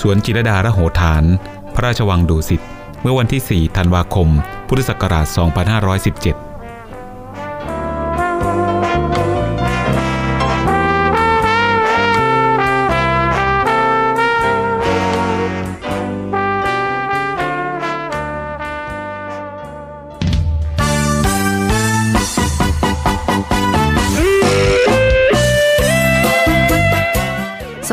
สวนจิรดาระโหฐาน พระราชวังดุสิต เมื่อวันที่ 4 ธันวาคม พุทธศักราช 2517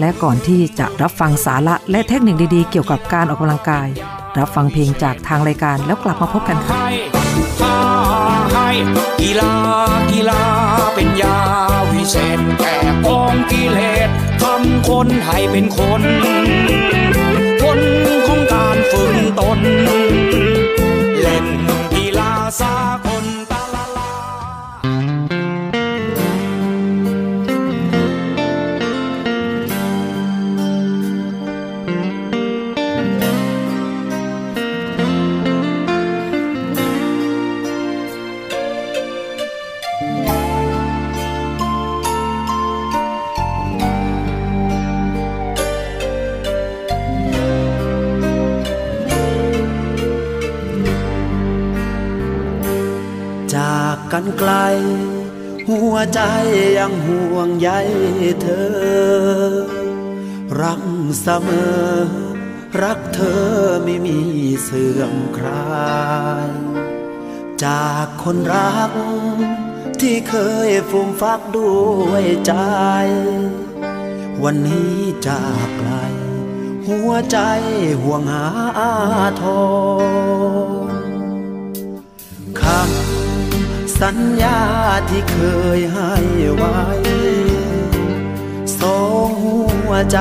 และก่อนที่จะรับฟังสาระและเทคนิคดีๆ เกี่ยวกับการออกกำลังกาย รับฟังเพลงจากทางรายการแล้วกลับมาพบกันค่ะให้าให้กีฬากีฬาเป็นยาวิเศษแก่กองกิเลสทำคนให้เป็นคนคนของการฝึกตน เล่น กันไกล หัวใจยังห่วงใยเธอ รักเสมอ รักเธอไม่มีเสื่อมคลาย จากคนรัก ที่เคยฟูมฟักด้วยใจ วันนี้จากไกล หัวใจห่วงหาทองค สัญญาที่เคยให้ไว้สองหัวใจ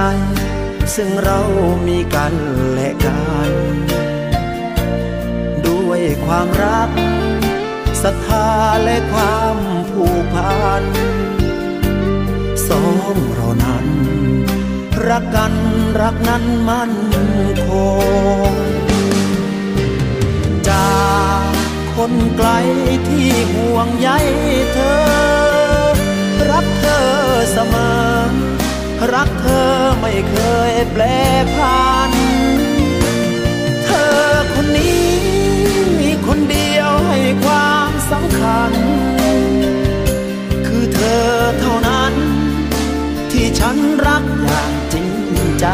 ซึ่งเรามีกันและกัน ด้วยความรักศรัทธาและความผูกพันสองเรานั้น รักกันรักนั้นมั่นคง คนไกลที่ห่วงใยเธอ รักเธอเสมอ รักเธอไม่เคยแปลพัน เธอคนนี้มีคนเดียวให้ความสำคัญ คือเธอเท่านั้น ที่ฉันรักอย่างจริงใจ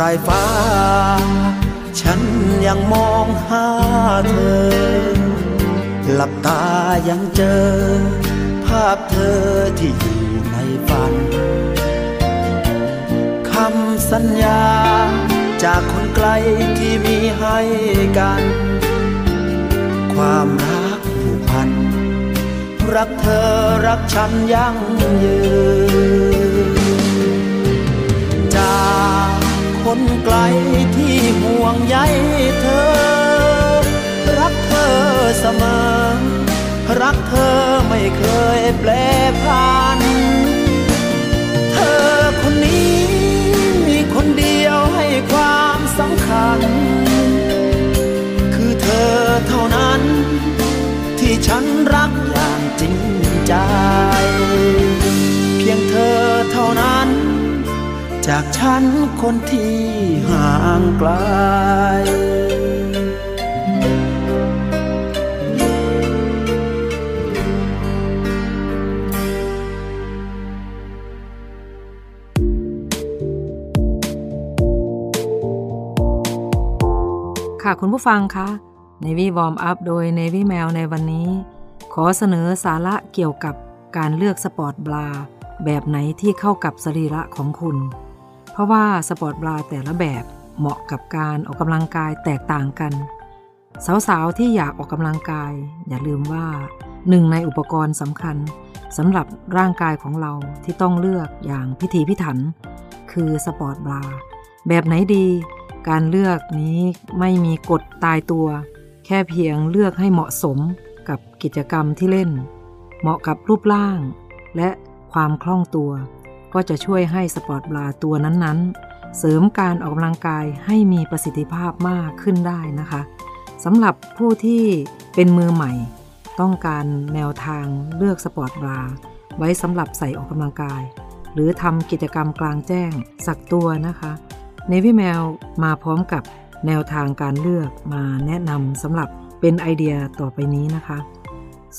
สุดปลายฟ้า ฉันยังมองหาเธอ หลับตายังเจอ ภาพเธอที่อยู่ในฝัน คำสัญญา จากคนไกลที่มีให้กัน ความรักผูกพัน รักเธอรักฉันยั่งยืนจาก คนไกลที่ห่วงใยเธอ รักเธอเสมอ รักเธอไม่เคยแปลผัน เธอคนนี้มีคนเดียวให้ความสำคัญ คือเธอเท่านั้น ที่ฉันรักอย่างจริงใจ เพียงเธอเท่านั้น จากฉันคนที่ห่างไกล ค่ะคุณผู้ฟังคะ Navy Warm Up โดย Navy Mail ในวันนี้ ขอเสนอสาระเกี่ยวกับการเลือกสปอร์ตบราแบบไหนที่เข้ากับสรีระของคุณ เพราะว่าสปอร์ตบราแต่ละแบบเหมาะกับการออกกำลังกายแตกต่างกัน สาวๆ ที่อยากออกกำลังกาย อย่าลืมว่าหนึ่งในอุปกรณ์สำคัญสำหรับร่างกายของเราที่ต้องเลือกอย่างพิถีพิถัน คือสปอร์ตบราแบบไหนดี การเลือกนี้ไม่มีกฎตายตัว แค่เพียงเลือกให้เหมาะสมกับกิจกรรมที่เล่น เหมาะกับรูปร่าง และความคล่องตัว ก็จะช่วยให้สปอร์ตบราตัวนั้นๆ เสริมการออกกำลังกายให้มีประสิทธิภาพมากขึ้นได้นะคะสำหรับผู้ที่เป็นมือใหม่ ต้องการแนวทางเลือกสปอร์ตบราไว้สำหรับใส่ออกกำลังกาย หรือทำกิจกรรมกลางแจ้งสักตัวนะคะ n นวิแมวมาพร้อมกับแนวทางการเลือกมาแนะนำสำหรับเป็นไอเดียต่อไปนี้นะคะ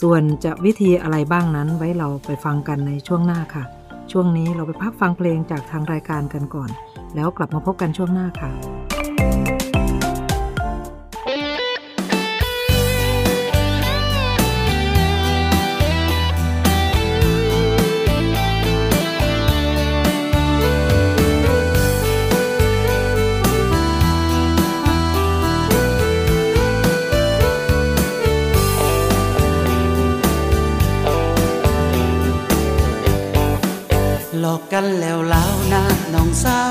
ส่วนจะวิธีอะไรบ้างนั้นไว้เราไปฟังกันในช่วงหน้าค่ะ ช่วงนี้เราไปพักฟังเพลงจากทางรายการกันก่อน แล้วกลับมาพบกันช่วงหน้าค่ะ กันแล้วเล่านะน้องสาว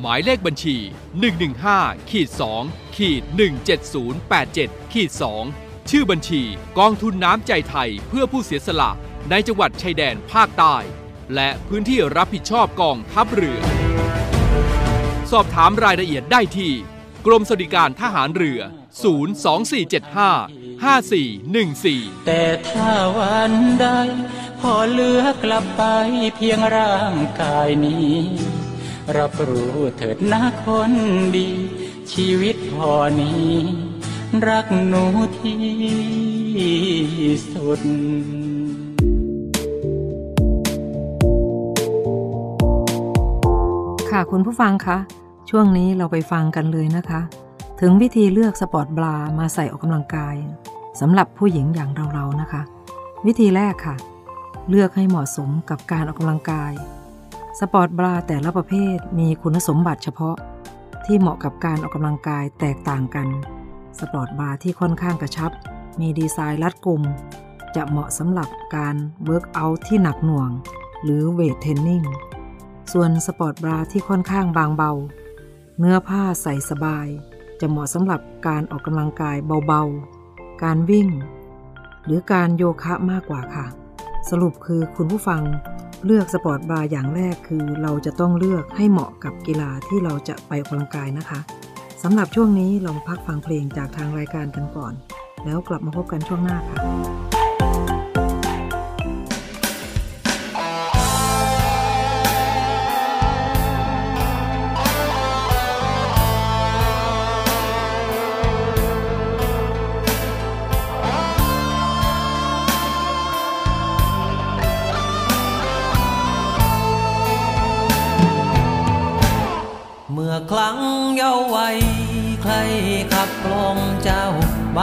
หมายเลขบัญชี 115ขีด2ขีด17087ขีด2ชื่อบัญชีกองทุนน้ำใจไทยเพื่อผู้เสียสละในจังหวัดชายแดนภาคใต้ และพื้นที่รับผิดชอบกองทัพเรือ สอบถามรายละเอียดได้ที่ กรมสวัสดิการทหารเรือ 02475 5414 แต่ถ้าวันใดพอเหลือกลับไปเพียงร่างกายนี้ รับรู้เถิดนะคนดี ชีวิตพอนี้ รักหนูที่สุดค่ะคุณผู้ฟังคะ ช่วงนี้เราไปฟังกันเลยนะคะ ถึงวิธีเลือกสปอร์ตบรามาใส่ออกกำลังกายสำหรับผู้หญิงอย่างเราๆนะคะ วิธีแรกค่ะ เลือกให้เหมาะสมกับการออกกำลังกาย สปอร์ตบราแต่ละประเภทมีคุณสมบัติเฉพาะ ที่เหมาะกับการออกกำลังกายแตกต่างกัน สปอร์ตบราที่ค่อนข้างกระชับ มีดีไซน์รัดกุม จะเหมาะสำหรับการ workout ที่หนักหน่วง หรือ weight training ส่วนสปอร์ตบราที่ค่อนข้างบางเบา เนื้อผ้าใส่สบาย จะเหมาะสำหรับการออกกำลังกายเบาๆ การวิ่ง หรือการโยคะมากกว่าค่ะ สรุปคือคุณผู้ฟัง เลือกสปอร์ตบราอย่างแรกคือเราจะต้องเลือกให้เหมาะกับกีฬาที่เราจะไปออกกำลังกายนะคะสำหรับช่วงนี้ลองพักฟังเพลงจากทางรายการกันก่อน แล้วกลับมาพบกันช่วงหน้าค่ะ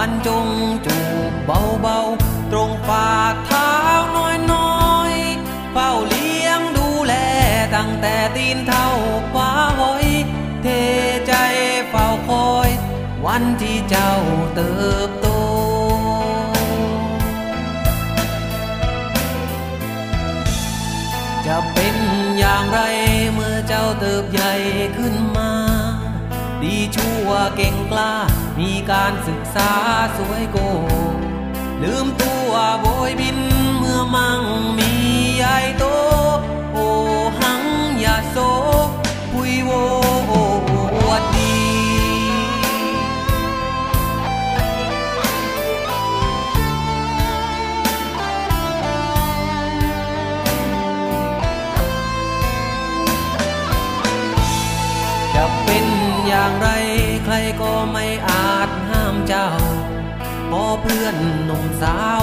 บรรจงจูบเบาๆ ตรงฝ่าเท้าน้อยๆ เฝ้าเลี้ยงดูแลตั้งแต่ตีนเท่าฟ้าหอยเทใจเฝ้าคอย วันที่เจ้าเติบโตจะเป็นอย่างไรเมื่อเจ้าเติบใหญ่ขึ้นมา ดีชั่วเก่งกล้ามีการศึก ษาสวยโก ลืมตัวโบยบินเมื่อมั่งมีใหญ่โต โอหังอย่าโซพุยโวอวดดีจะเป็นอย่างไรใครก็ไม่อา เจ้าพอเพื่อนหนุ่มสาว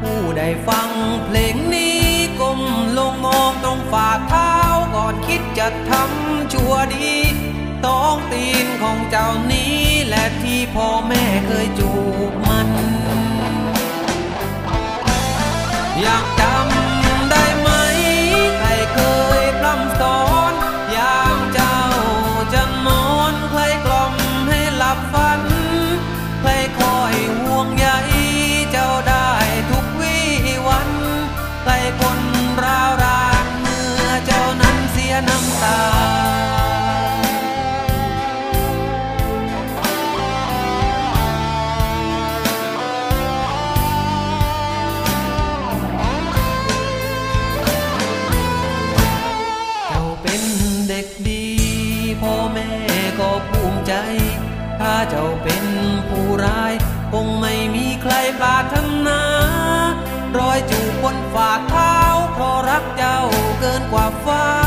ผู้ได้ฟังเพลงนี้ก้มลงมองตรงฝ่าเท้าก่อนคิดจะทำชั่วดีต้องตีนของเจ้านี้แหละที่พ่อแม่เคยจูบมัน อยากจำ เกิ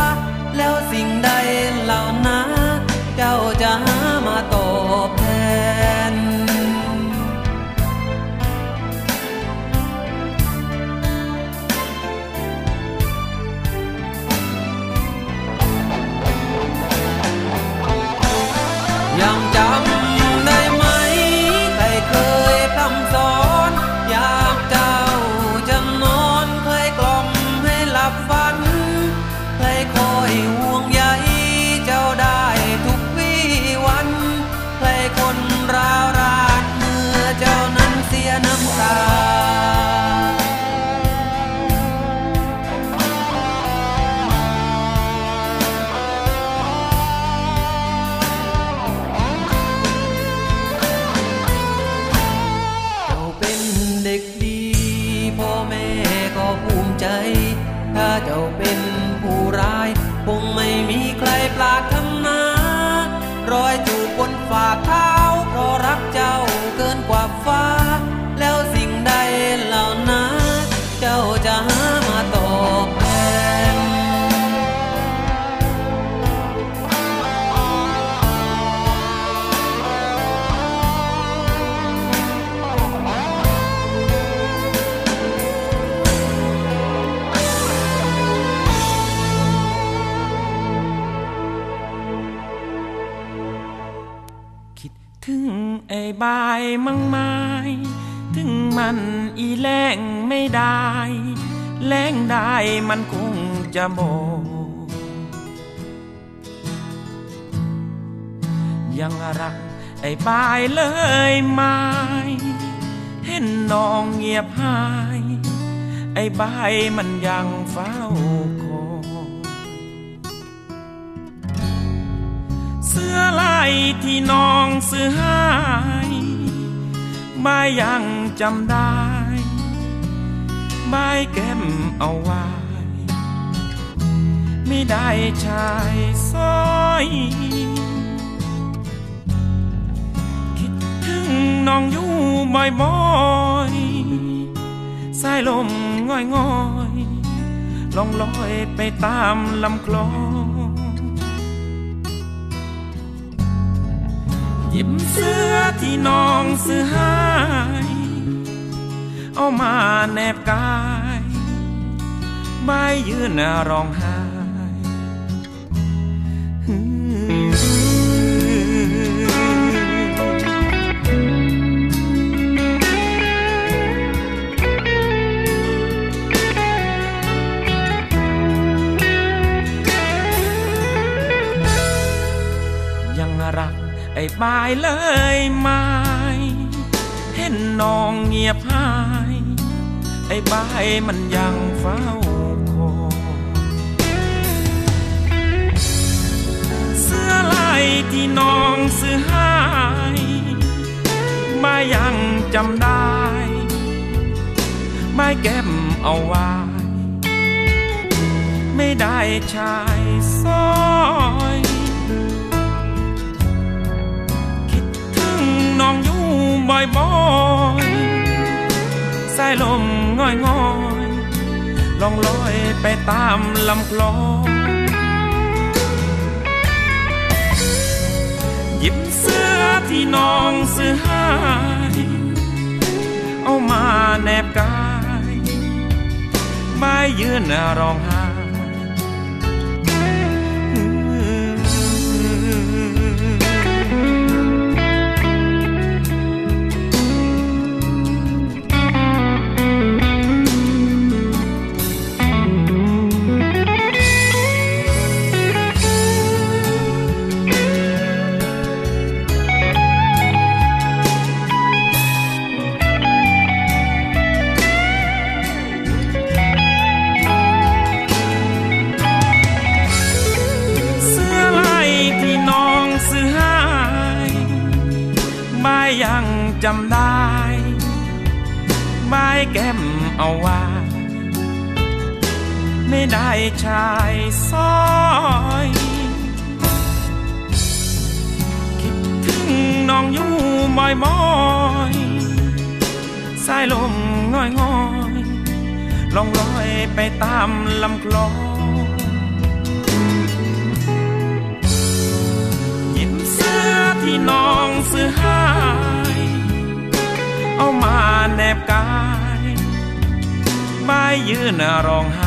แรงไม่ได้แรงได้มันคงจะโมยังรักไอ้บายเลยไม่เห็นน้องเงียบหาย ไอ้ใบมันยังเฝ้าคอยเสื้อลายที่น้องซื้อให้บายยังจำได้ บายแก้มเอาไว้ไม่ได้ชายสร้อย คิดถึงน้องอยู่บ่อยๆสายลมง่อยๆลองลอยไปตามลำคลองหยิบเสื้อที่น้องซื้อให้ เอามาแนบกาย ใบยืนร้องไห้ยังรักไอ้บายเลยไหมเห็นน้องเงียบหาย ไอ้บมันยังเฝ้าคอยเสื้อลายที่น้องซื้อให้บายยังจำได้บายแก้มเอาไว้ ไม่ได้ชายซอยคิดถึงน้องอยู่บ่อย สายลมง่อยๆลองลอยไปตามลำคลองหยิบเสื้อที่น้องซื้อให้เอามาแนบกายบยืนร้องไห้ จำได้บายแก้มเอาไว้ไม่ได้ชายซอย คิดถึงน้องอยู่บ่อยสายลมง่อยง่อยลองลอยไปตามลำคลองหยิบเสื้อที่น้องซื้อให้ เอามาแนบกายใบยืนร้องไห้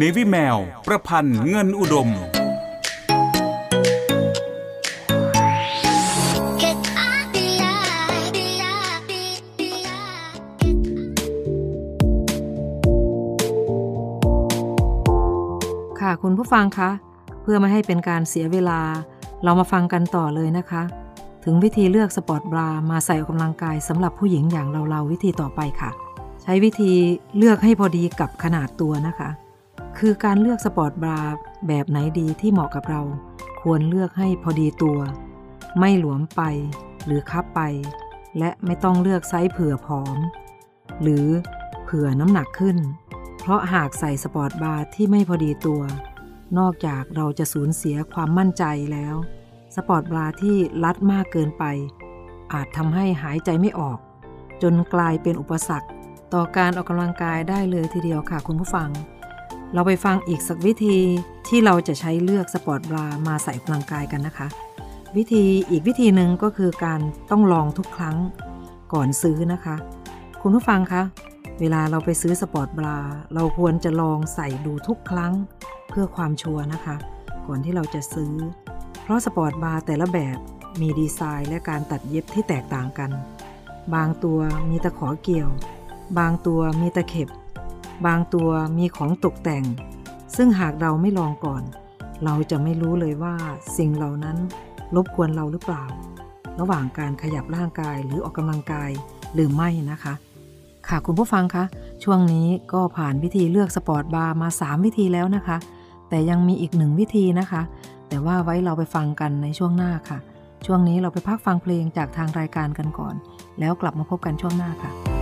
Navy แมว ประพันธ์เงินอุดม ค่ะคุณผู้ฟังคะ เพื่อไม่ให้เป็นการเสียเวลา เรามาฟังกันต่อเลยนะคะ ถึงวิธีเลือกสปอร์ตบรามาใส่ออกกำลังกายสำหรับผู้หญิงอย่างเราๆวิธีต่อไปค่ะ ใช้วิธีเลือกให้พอดีกับขนาดตัวนะคะ คือการเลือกสปอร์ตบราแบบไหนดีที่เหมาะกับเรา ควรเลือกให้พอดีตัว ไม่หลวมไปหรือคับไป และไม่ต้องเลือกไซส์เผื่อผอม หรือเผื่อน้ำหนักขึ้น เพราะหากใส่สปอร์ตบราที่ไม่พอดีตัว นอกจากเราจะสูญเสียความมั่นใจแล้ว สปอร์ตบราที่รัดมากเกินไป อาจทำให้หายใจไม่ออก จนกลายเป็นอุปสรรค ต่อการออกกำลังกายได้เลยทีเดียวค่ะคุณผู้ฟัง เราไปฟังอีกสักวิธีที่เราจะใช้เลือกสปอร์ตบรามาใส่ออกกำลังกายกันนะคะ วิธีอีกวิธีหนึ่งก็คือการต้องลองทุกครั้งก่อนซื้อนะคะ คุณผู้ฟังคะเวลาเราไปซื้อสปอร์ตบราเราควรจะลองใส่ดูทุกครั้งเพื่อความชัวร์นะคะ ก่อนที่เราจะซื้อ เพราะสปอร์ตบราแต่ละแบบมีดีไซน์และการตัดเย็บที่แตกต่างกัน บางตัวมีตะขอเกี่ยว บางตัวมีตะเข็บ บางตัวมีของตกแต่ง ซึ่งหากเราไม่ลองก่อน เราจะไม่รู้เลยว่าสิ่งเหล่านั้นรบกวนเราหรือเปล่า ระหว่างการขยับร่างกายหรือออกกำลังกายหรือไม่นะคะ ค่ะคุณผู้ฟังคะ ช่วงนี้ก็ผ่านวิธีเลือกสปอร์ตบรามา 3 วิธีแล้วนะคะ แต่ยังมีอีกหนึ่งวิธีนะคะ แต่ว่าไว้เราไปฟังกันในช่วงหน้าค่ะ ช่วงนี้เราไปพักฟังเพลงจากทางรายการกันก่อน แล้วกลับมาพบกันช่วงหน้าค่ะ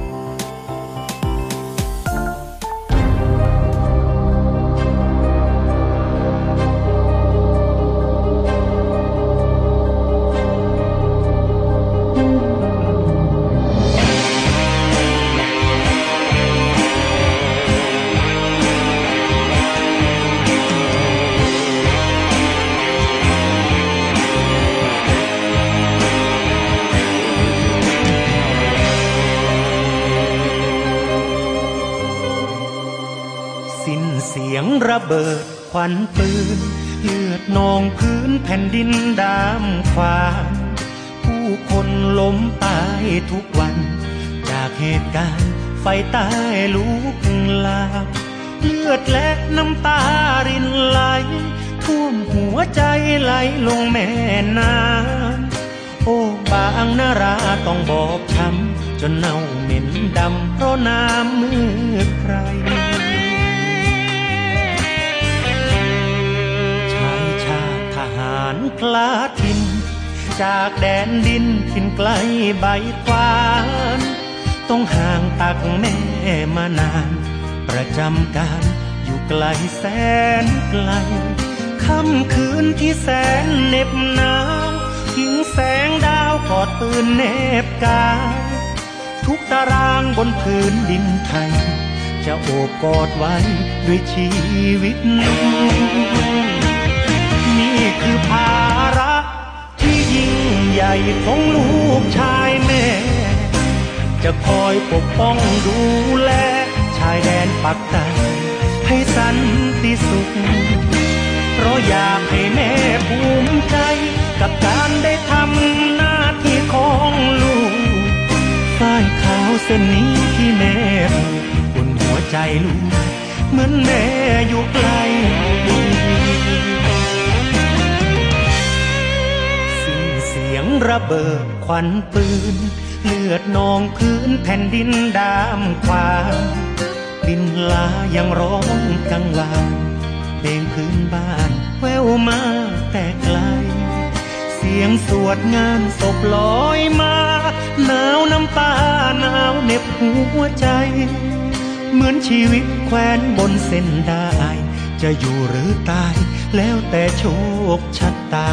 ควันปืน เลือดนองพื้นแผ่นดินดามควานผู้คนล้มตายทุกวัน จากเหตุการณ์ไฟใต้ลุกลามเลือดและน้ำตารินไหล ท่วมหัวใจไหลลงแม่น้ำโอ้บางนาราต้องบอบช้ำจนเน่าเหม็นดำเพราะน้ำมือใคร หารกล้าทิน จากแดนดินทินไกลใบควานต้องห่างตักแม่มานาน ประจำการอยู่ไกลแสนไกลค่ำคืนที่แสนเหน็บหนาวทิ้งแสงดาวกอดปืนเนบกายทุกตารางบนพื้นดินไทย จะโอบกอดไว้ด้วยชีวิตนี่ คือภาระ ที่ยิ่งใหญ่ของลูกชายแม่ จะคอยปกป้องดูแล ชายแดนปักใต้ให้สันติสุข เพราะอยากให้แม่ภูมิใจ กับการได้ทำหน้าที่ของลูกฝ้ายขาวเส้นนี้ที่แม่ผูกอุ่นหัวใจลูก เหมือนแม่อยู่ไกล ระเบิดควันปืน เลือดนองพื้นแผ่นดินดามควางดินลายังร้องกังวานเพลงพื้นบ้านแววมาแต่ไกล เสียงสวดงานศพลอยมาหนาวน้ำตาหนาวเหน็บหัวใจ เหมือนชีวิตแควนบนเส้นได้จะอยู่หรือตาย แล้วแต่โชคชะตา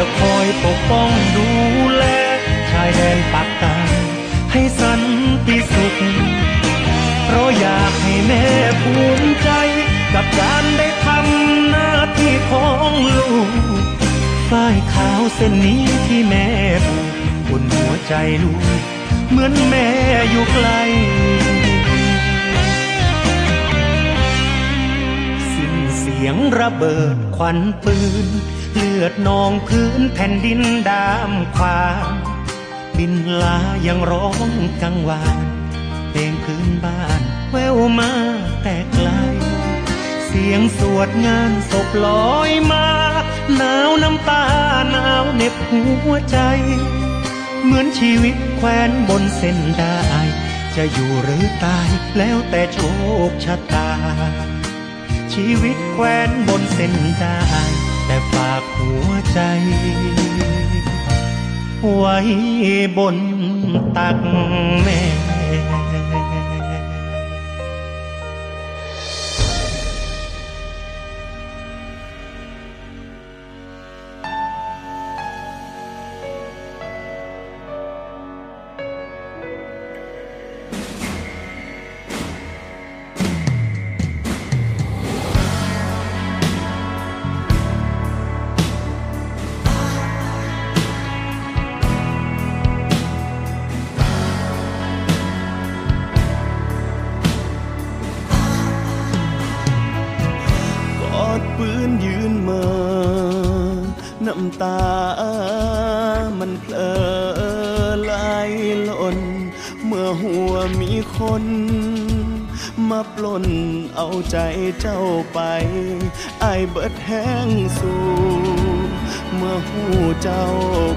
จะคอยปกป้องดูแลชายแดนปากใต้ให้สันติสุข เพราะอยากให้แม่ภูมิใจ กับการได้ทำหน้าที่ของลูกฝ้ายขาวเส้นนี้ที่แม่ผูกอุ่นหัวใจลูก เหมือนแม่อยู่ไกลสิ้นเสียงระเบิดควันปืน เลือดนองพื้นแผ่นดินดามควางบินลายังร้องกังวานเพลงพื้นบ้านแววมาแต่ไกลสียงสวดงานศพลอยมาหนาวน้ำตาหนาวเน็บหัวใจ เหมือนชีวิตแควนบนเส้นได้จะอยู่หรือตายแล้วแต่โชคชะตา ชีวิตแควนบนเส้นได้ แต่ฝากหัวใจ ไว้บนตักแม่ ใจเจ้าไปไอายเบิดแห้งสูเมื่อหูเจ้า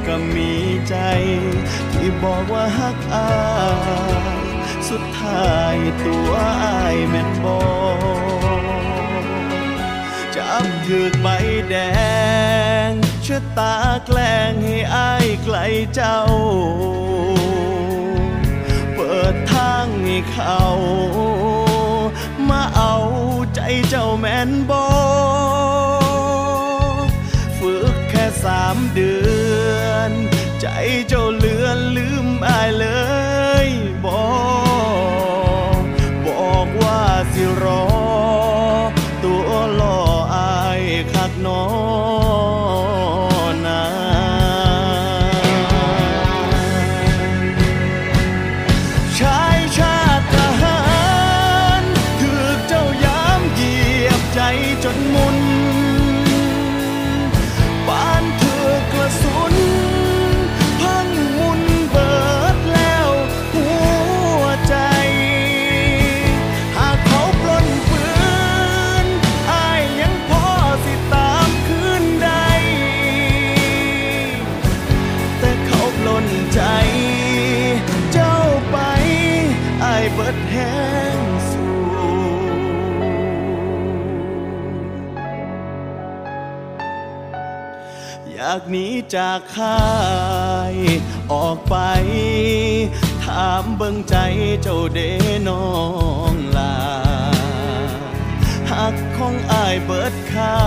ก็มีใจ ที่บอกว่าฮักอายสุดท้ายตัวอายแม่นบอจับถือกใบแดงชะตาแกล้งให้อายไกลเจ้า เปิดทางให้เขา ใจเจ้าแม่นบอฝึกแค่สามเดือน ใจเจ้าเลือนลืมอายเลยบอกบอกว่าสิรอ ใจากหนีจากค่าย ออกไป ถามเบิ่งใจเจ้าเดน้องลาหักของอายเบิดค่า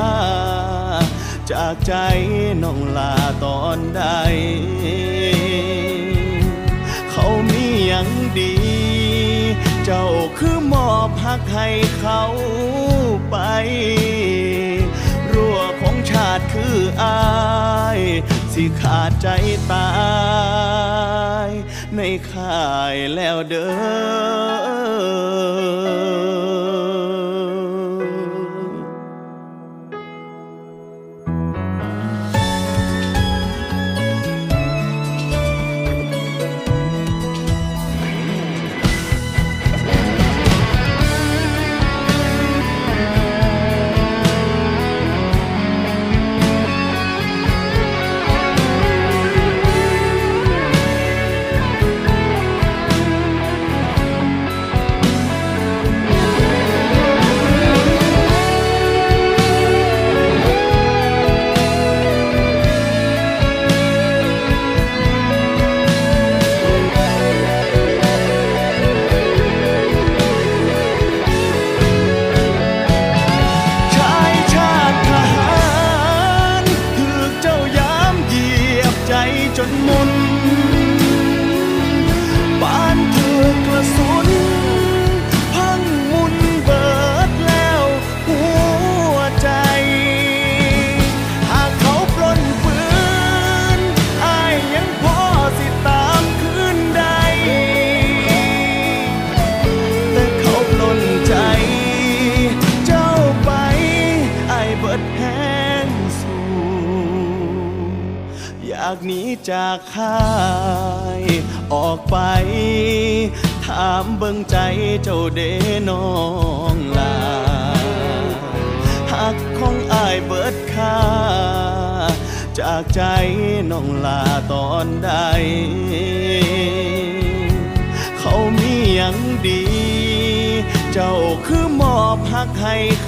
จากใจน้องลาตอนใด เขามีหยังดี เจ้าคือมอบหักให้เขาไปาติคืออายสิขาดใจตาย ในข่ายแล้วเด้อ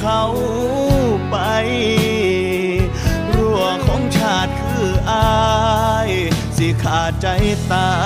เขาไปรั่วของชาติคืออาย สิขาดใจตาย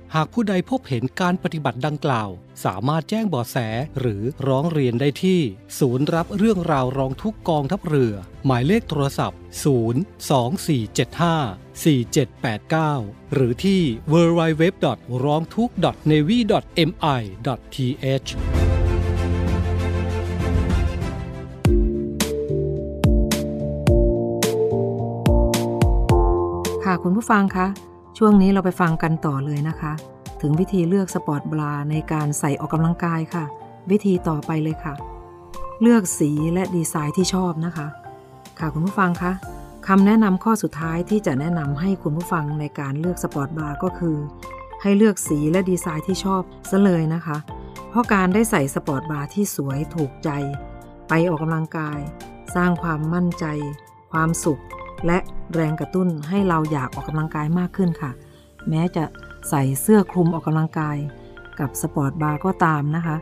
หากผู้ใดพบเห็นการปฏิบัติดังกล่าว สามารถแจ้งเบาะแสหรือร้องเรียนได้ที่ ศูนย์รับเรื่องราวร้องทุกกองทัพเรือ หมายเลขโทรศัพท์ 02475 4789 หรือที่ www. ร้องทุก navy mi th ค่ะคุณผู้ฟังคะ ช่วงนี้เราไปฟังกันต่อเลยนะคะ ถึงวิธีเลือกสปอร์ตบราในการใส่ออกกำลังกายค่ะ วิธีต่อไปเลยค่ะ เลือกสีและดีไซน์ที่ชอบนะคะ ค่ะคุณผู้ฟังคะคำแนะนำข้อสุดท้ายที่จะแนะนำให้คุณผู้ฟังในการเลือกสปอร์ตบราก็คือ ให้เลือกสีและดีไซน์ที่ชอบซะเลยนะคะ เพราะการได้ใส่สปอร์ตบราที่สวยถูกใจ ไปออกกำลังกาย สร้างความมั่นใจ ความสุข และแรงกระตุ้นให้เราอยากออกกำลังกายมากขึ้นค่ะ แม้จะใส่เสื้อคลุมออกกำลังกาย กับสปอร์ตบราก็ตามนะคะ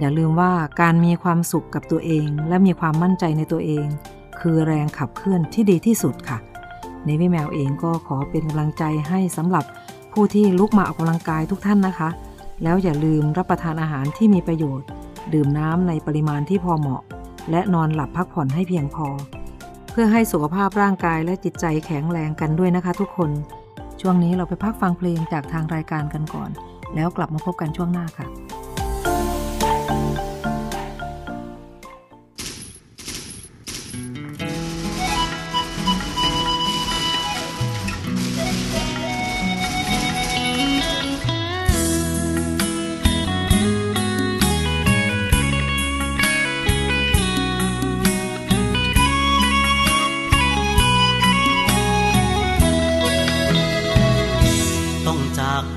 อย่าลืมว่าการมีความสุขกับตัวเอง และมีความมั่นใจในตัวเอง คือแรงขับเคลื่อนที่ดีที่สุดค่ะในวิแมวเองก็ขอเป็นกำลังใจให้สำหรับผู้ที่ลุกมาออกกำลังกายทุกท่านนะคะ แล้วอย่าลืมรับประทานอาหารที่มีประโยชน์ ดื่มน้ำในปริมาณที่พอเหมาะ และนอนหลับพักผ่อนให้เพียงพอ เพื่อให้สุขภาพร่างกายและจิตใจแข็งแรงกันด้วยนะคะ ทุกคน ช่วงนี้เราไปพักฟังเพลงจากทางรายการกันก่อน แล้วกลับมาพบกันช่วงหน้าค่ะ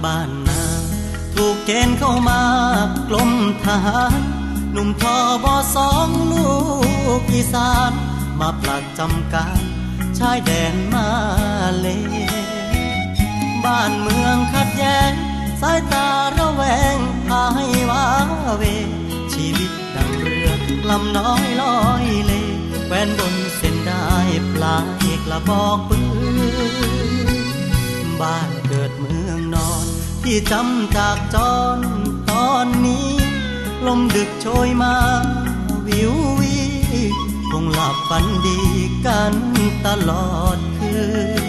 บ้านนา ถูกเกณฑ์เข้ามากลมทหารหนุ่มทอบอสองลูกอีสาน มาปลัดจำการชายแดนมาเล บ้านเมืองขัดแย้ง สายตาระแวงพาให้ว้าเว ชีวิตดังเรือลำน้อยลอยเลแวนบนเส้นได้ปลายกระบอกปืนบ้านเกิดเมืองนอน ที่จำจากจรตอนนี้ ลมดึกโชยมาวิววีคงหลับฝันดีกันตลอดคืน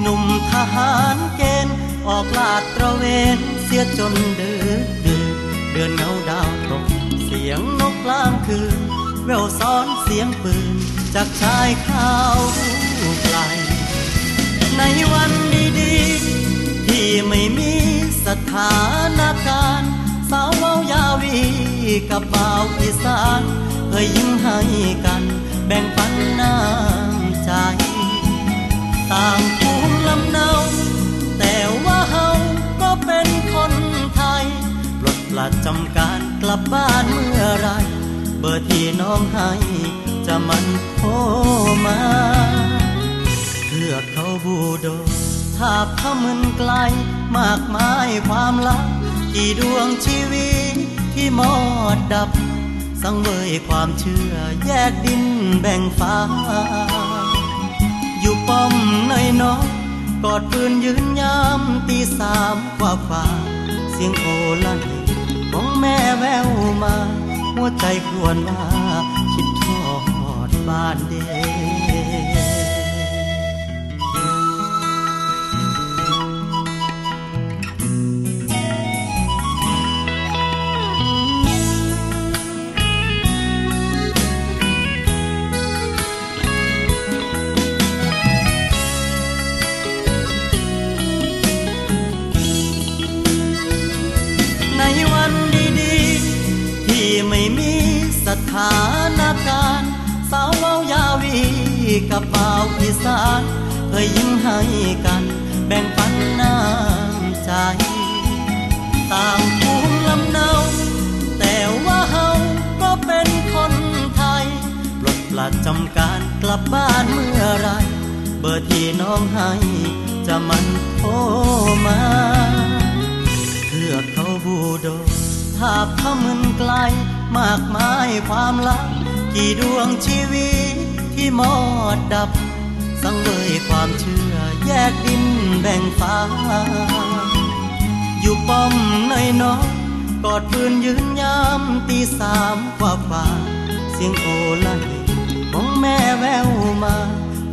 หนุ่มทหารเกณฑ์ออกลาดตระเวนเสียจนดึกดื่นเดือนเงาดาวตกเสียงนกกลางคืนแววซ้อนเสียงปืนจากชายเขาไกลในวันดีๆ ที่ไม่มีสถานการณ์สาวเว้ายาวีกับบ่าวอีสานเคยยิ้มให้กันแบ่งปันน้ำใจ ต่างภูมิลำเนาแต่ว่าเฮาก็เป็นคนไทยปลดปลัดจำการกลับบ้านเมื่อไร เบอร์ที่น้องให้จะมันโทรมาเทือกเขาบูโด ทาบเขามึนไกล มากมายความลับ กี่ดวงชีวิตที่มอดดับ สังเวยความเชื่อแยกดินแบ่งฟ้า อยู่ป้อมในนอยกอดปืนยืนยามตีสามกว่าฝ่า เสียงโอลันของแม่แววมา หัวใจครวญว่าคิดทอดบ้านเดานการณ์สาวเว้ายาวีกับบ่าวอีสานเคยยิ้มให้กัน แบ่งปันน้ำใจ ต่างภูมิลำเนาแต่ว่าเฮาก็เป็นคนไทยปลดปลัดจำการกลับบ้านเมื่อไร เบอร์ที่น้องให้จะมันโทรมาเพื่อเขาบูโดภาเขามึนไกล มากมายความลับ กี่ดวงชีวิตที่มอดดับ สังเวยความเชื่อแยกดินแบ่งฟ้า อยู่ป้อมในน้อยกอดปืนยืนยามตีสามกว่าฝ่าเสียงโอไลของแม่แววมา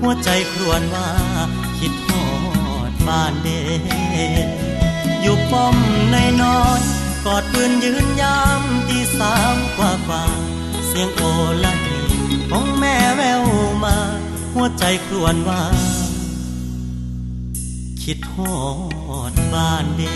หัวใจครวญว่า คิดฮอดบ้านเด็กอยู่ป้อมในน้อยกอดปืนยืนยามตีสาม ฟ้า เสียงโอไลของแม่แววมา หัวใจครวญว่า คิดฮอดบ้านเด็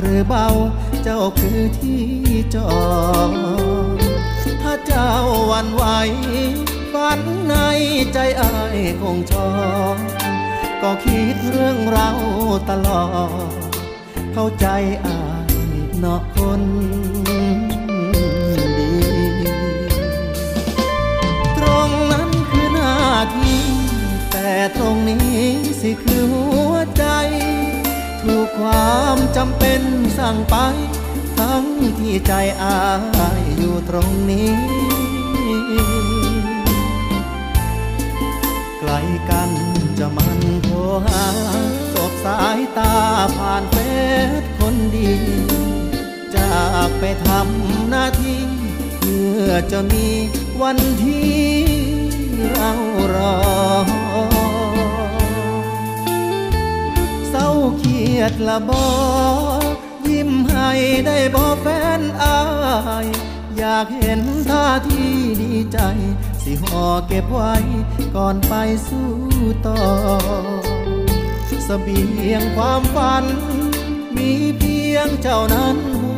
หรือเบา เจ้าคือที่จอดถ้าเจ้าวันไหวฝันในใจอายคงชอก็คิดเรื่องเราตลอด เข้าใจอายเนาะคนดี ตรงนั้นคือหน้าที่แต่ตรงนี้ ความจำเป็นสั่งไป ทั้งที่ใจอายอยู่ตรงนี้ ไกลกันจะมันโทรหาสบสายตาผ่านเฟซคนดี จากไปทำหน้าที่เพื่อจะมีวันที่เรารอ ดละบอยิ้มให้ได้บอแฟนอาย อยากเห็นท่าทีดีใจ สิห่อเก็บไว้ก่อนไปสู้ต่อเสบียงความฝัน มีเพียงเจ้านั้นหู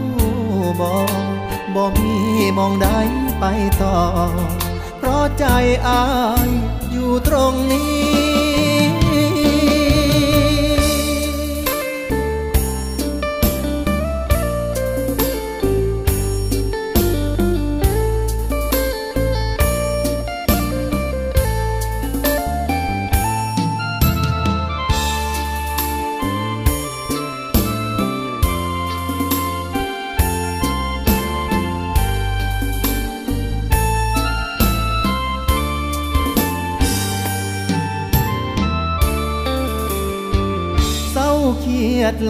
บอกบ่มีมองใดไปต่อ เพราะใจอายอยู่ตรงนี้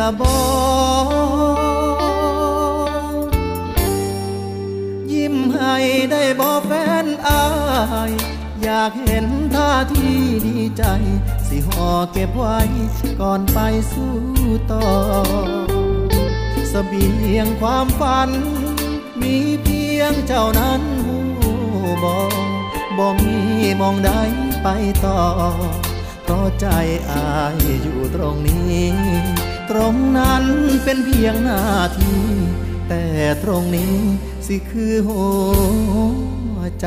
ละบอยิ้มให้ได้บอแฟนอาย อยากเห็นท่าที่ดีใจ สิห่อเก็บไว้ก่อนไปสู้ต่อเสบียงความฝัน มีเพียงเจ้านั้นหูบอบ่มีมองใดไปต่อเพราะใจอายอยู่ตรงนี้ ตรงนั้นเป็นเพียงหน้าที่ แต่ตรงนี้สิคือหัวใจ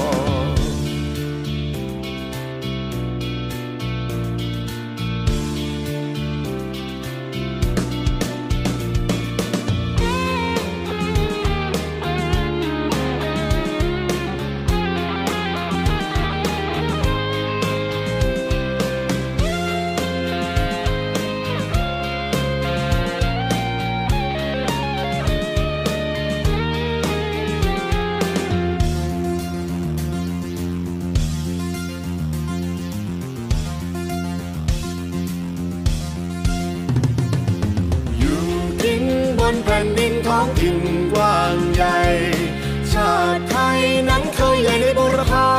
ดินท้องถิ่นกว้างใหญ่ ชาติไทยนั้นเคยใหญ่ในบุรพา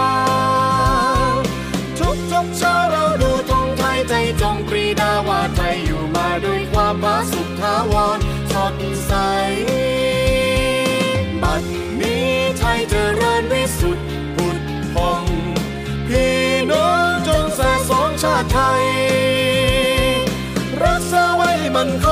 ทุกทุกเช้าเราดูธงไทยใจจงปรีดาว่าไทยอยู่มาด้วยความผาสุกทาวรสดใส บัดนี้ไทยเจริญวิสุทธิ์ผุดพงพี่น้องจงสะสองชาติไทย รักษาไว้ให้มันคง